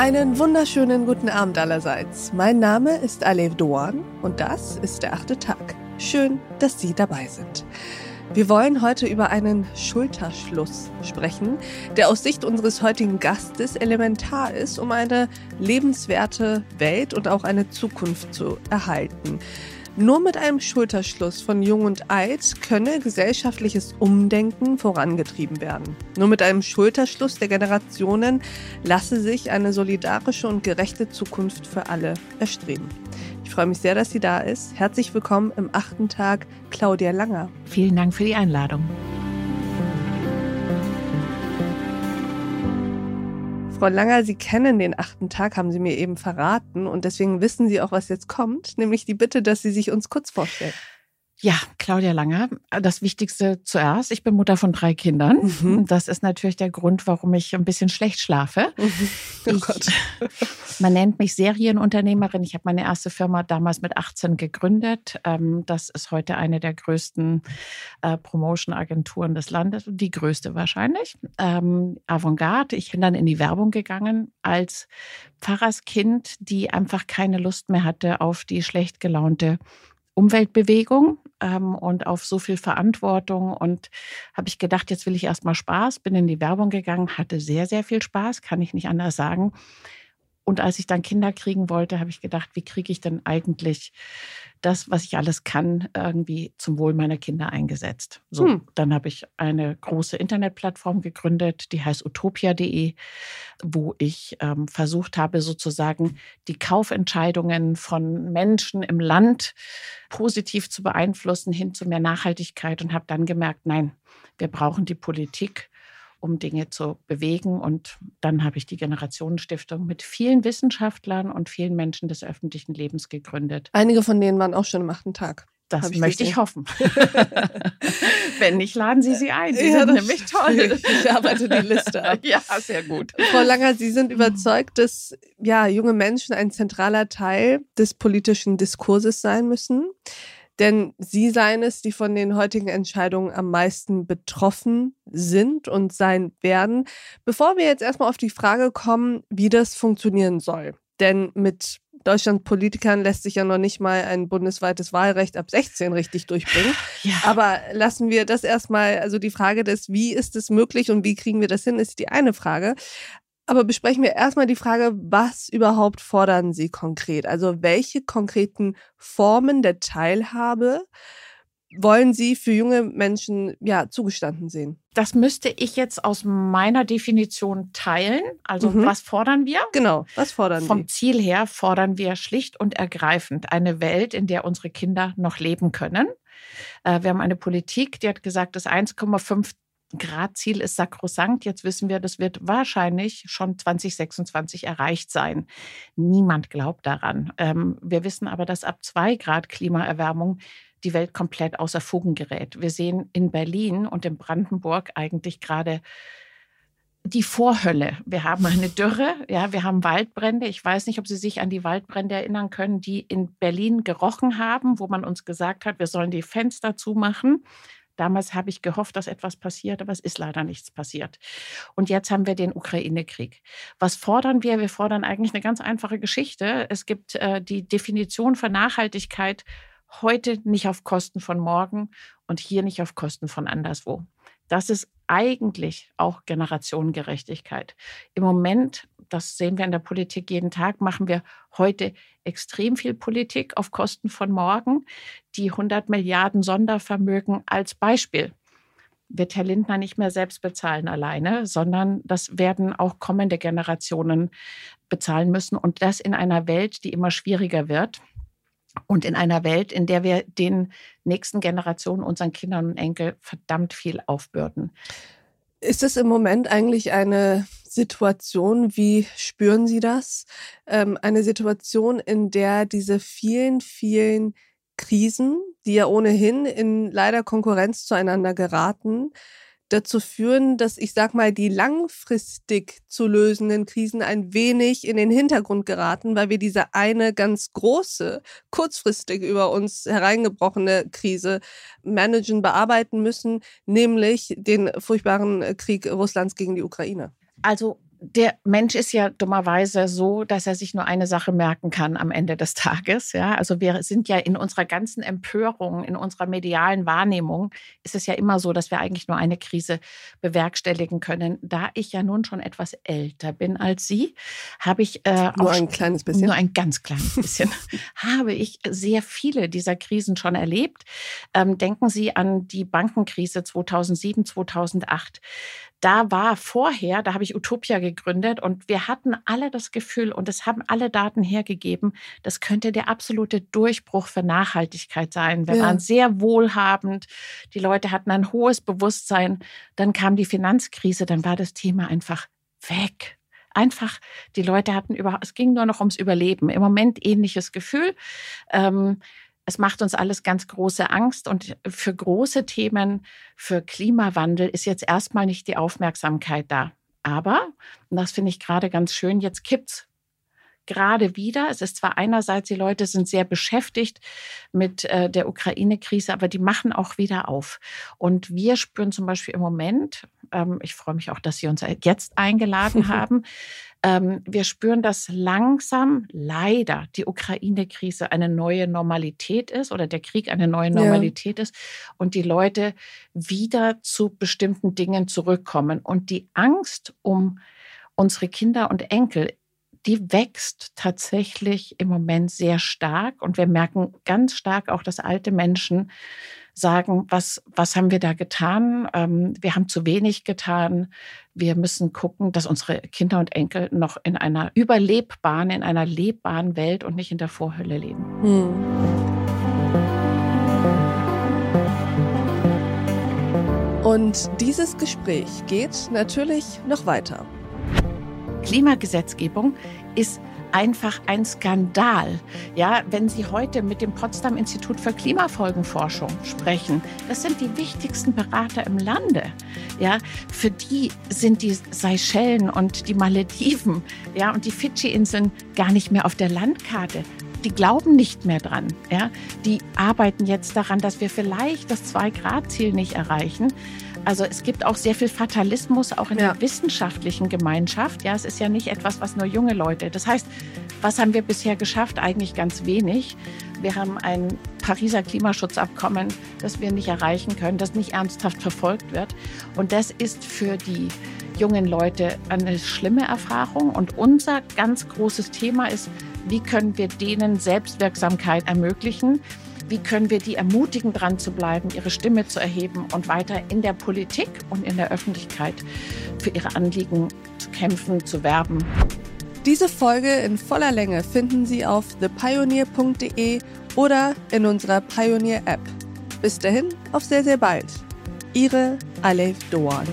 Einen wunderschönen guten Abend allerseits. Mein Name ist Alev Doan und das ist der achte Tag. Schön, dass Sie dabei sind. Wir wollen heute über einen Schulterschluss sprechen, der aus Sicht unseres heutigen Gastes elementar ist, um eine lebenswerte Welt und auch eine Zukunft zu erhalten. Nur mit einem Schulterschluss von Jung und Alt könne gesellschaftliches Umdenken vorangetrieben werden. Nur mit einem Schulterschluss der Generationen lasse sich eine solidarische und gerechte Zukunft für alle erstreben. Ich freue mich sehr, dass sie da ist. Herzlich willkommen im achten Tag, Claudia Langer. Vielen Dank für die Einladung. Frau Langer, Sie kennen den achten Tag, haben Sie mir eben verraten. Und deswegen wissen Sie auch, was jetzt kommt, nämlich die Bitte, dass Sie sich uns kurz vorstellen. Ja, Claudia Langer, das Wichtigste zuerst. Ich bin Mutter von drei Kindern. Mhm. Das ist natürlich der Grund, warum ich ein bisschen schlecht schlafe. Mhm. Oh ich, Gott. Man nennt mich Serienunternehmerin. Ich habe meine erste Firma damals mit 18 gegründet. Ähm, das ist heute eine der größten äh, Promotion-Agenturen des Landes, die größte wahrscheinlich. Ähm, Avantgarde. Ich bin dann in die Werbung gegangen als Pfarrerskind, die einfach keine Lust mehr hatte auf die schlecht gelaunte Umweltbewegung ähm, und auf so viel Verantwortung. Und habe ich gedacht, jetzt will ich erstmal Spaß, bin in die Werbung gegangen, hatte sehr, sehr viel Spaß, kann ich nicht anders sagen. Und als ich dann Kinder kriegen wollte, habe ich gedacht, wie kriege ich denn eigentlich das, was ich alles kann, irgendwie zum Wohl meiner Kinder eingesetzt. So, hm. dann habe ich eine große Internetplattform gegründet, die heißt utopia.de, wo ich ähm, versucht habe, sozusagen die Kaufentscheidungen von Menschen im Land positiv zu beeinflussen hin zu mehr Nachhaltigkeit und habe dann gemerkt, nein, wir brauchen die Politik um Dinge zu bewegen. Und dann habe ich die Generationenstiftung mit vielen Wissenschaftlern und vielen Menschen des öffentlichen Lebens gegründet. Einige von denen waren auch schon im achten Tag. Das ich möchte ich hoffen. Wenn nicht, laden Sie sie ein. Sie ja, sind nämlich toll. Ich arbeite die Liste ab. Ja, sehr gut. Frau Langer, Sie sind überzeugt, dass ja, junge Menschen ein zentraler Teil des politischen Diskurses sein müssen. Denn sie seien es, die von den heutigen Entscheidungen am meisten betroffen sind und sein werden. Bevor wir jetzt erstmal auf die Frage kommen, wie das funktionieren soll. Denn mit Deutschland-Politikern lässt sich ja noch nicht mal ein bundesweites Wahlrecht ab 16 richtig durchbringen. Ja. Aber lassen wir das erstmal, also die Frage des, wie ist es möglich und wie kriegen wir das hin, ist die eine Frage. Aber besprechen wir erstmal die Frage, was überhaupt fordern Sie konkret? Also welche konkreten Formen der Teilhabe wollen Sie für junge Menschen ja zugestanden sehen? Das müsste ich jetzt aus meiner Definition teilen. Also mhm. was fordern wir? Genau, was fordern wir? Vom Ziel her fordern wir schlicht und ergreifend eine Welt, in der unsere Kinder noch leben können. Äh, wir haben eine Politik, die hat gesagt, dass 1,5 Grad-Ziel ist sakrosankt. Jetzt wissen wir, das wird wahrscheinlich schon 2026 erreicht sein. Niemand glaubt daran. Ähm, wir wissen aber, dass ab zwei Grad Klimaerwärmung die Welt komplett außer Fugen gerät. Wir sehen in Berlin und in Brandenburg eigentlich gerade die Vorhölle. Wir haben eine Dürre, ja, wir haben Waldbrände. Ich weiß nicht, ob Sie sich an die Waldbrände erinnern können, die in Berlin gerochen haben, wo man uns gesagt hat, wir sollen die Fenster zumachen. Damals habe ich gehofft, dass etwas passiert, aber es ist leider nichts passiert. Und jetzt haben wir den Ukraine-Krieg. Was fordern wir? Wir fordern eigentlich eine ganz einfache Geschichte. Es gibt äh, die Definition von Nachhaltigkeit heute nicht auf Kosten von morgen und hier nicht auf Kosten von anderswo. Das ist eigentlich auch Generationengerechtigkeit. Im Moment, das sehen wir in der Politik jeden Tag, machen wir heute extrem viel Politik auf Kosten von morgen. Die 100 Milliarden Sondervermögen als Beispiel wird Herr Lindner nicht mehr selbst bezahlen alleine, sondern das werden auch kommende Generationen bezahlen müssen. Und das in einer Welt, die immer schwieriger wird. Und in einer Welt, in der wir den nächsten Generationen, unseren Kindern und Enkel verdammt viel aufbürden. Ist es im Moment eigentlich eine Situation, wie spüren Sie das? Ähm, eine Situation, in der diese vielen, vielen Krisen, die ja ohnehin in leider Konkurrenz zueinander geraten, dazu führen, dass ich sag mal, die langfristig zu lösenden Krisen ein wenig in den Hintergrund geraten, weil wir diese eine ganz große, kurzfristig über uns hereingebrochene Krise managen, bearbeiten müssen, nämlich den furchtbaren Krieg Russlands gegen die Ukraine. Also der Mensch ist ja dummerweise so, dass er sich nur eine Sache merken kann am Ende des Tages. Ja, also wir sind ja in unserer ganzen Empörung, in unserer medialen Wahrnehmung ist es ja immer so, dass wir eigentlich nur eine Krise bewerkstelligen können. Da ich ja nun schon etwas älter bin als Sie, habe ich äh, nur ein kleines bisschen, nur ein ganz kleines bisschen, habe ich sehr viele dieser Krisen schon erlebt. Ähm, denken Sie an die Bankenkrise 2007, 2008 da war vorher, da habe ich Utopia gegründet und wir hatten alle das Gefühl und es haben alle Daten hergegeben, das könnte der absolute Durchbruch für Nachhaltigkeit sein. Wir ja. waren sehr wohlhabend, die Leute hatten ein hohes Bewusstsein. Dann kam die Finanzkrise, dann war das Thema einfach weg. Einfach, die Leute hatten überhaupt, es ging nur noch ums Überleben. Im Moment ähnliches Gefühl. Ähm, es macht uns alles ganz große Angst und für große Themen, für Klimawandel ist jetzt erstmal nicht die Aufmerksamkeit da. Aber, und das finde ich gerade ganz schön, jetzt kippt's gerade wieder. Es ist zwar einerseits, die Leute sind sehr beschäftigt mit äh, der Ukraine-Krise, aber die machen auch wieder auf. Und wir spüren zum Beispiel im Moment, ähm, ich freue mich auch, dass Sie uns jetzt eingeladen haben, ähm, wir spüren, dass langsam leider die Ukraine-Krise eine neue Normalität ist oder der Krieg eine neue Normalität ja. ist und die Leute wieder zu bestimmten Dingen zurückkommen. Und die Angst um unsere Kinder und Enkel die wächst tatsächlich im Moment sehr stark. Und wir merken ganz stark auch, dass alte Menschen sagen, was, was haben wir da getan? Ähm, wir haben zu wenig getan. Wir müssen gucken, dass unsere Kinder und Enkel noch in einer überlebbaren, in einer lebbaren Welt und nicht in der Vorhölle leben. Hm. Und dieses Gespräch geht natürlich noch weiter. Klimagesetzgebung ist einfach ein Skandal. Ja, wenn Sie heute mit dem Potsdam Institut für Klimafolgenforschung sprechen, das sind die wichtigsten Berater im Lande. Ja, für die sind die Seychellen und die Malediven, ja, und die Fidschi-Inseln gar nicht mehr auf der Landkarte die glauben nicht mehr dran. Ja? Die arbeiten jetzt daran, dass wir vielleicht das Zwei-Grad-Ziel nicht erreichen. Also es gibt auch sehr viel Fatalismus auch in ja. der wissenschaftlichen Gemeinschaft. Ja, es ist ja nicht etwas, was nur junge Leute. Das heißt, was haben wir bisher geschafft? Eigentlich ganz wenig. Wir haben ein Pariser Klimaschutzabkommen, das wir nicht erreichen können, das nicht ernsthaft verfolgt wird. Und das ist für die jungen Leute eine schlimme Erfahrung. Und unser ganz großes Thema ist, wie können wir denen Selbstwirksamkeit ermöglichen? Wie können wir die ermutigen, dran zu bleiben, ihre Stimme zu erheben und weiter in der Politik und in der Öffentlichkeit für ihre Anliegen zu kämpfen, zu werben? Diese Folge in voller Länge finden Sie auf thepioneer.de oder in unserer Pioneer App. Bis dahin, auf sehr, sehr bald. Ihre Alef Doan.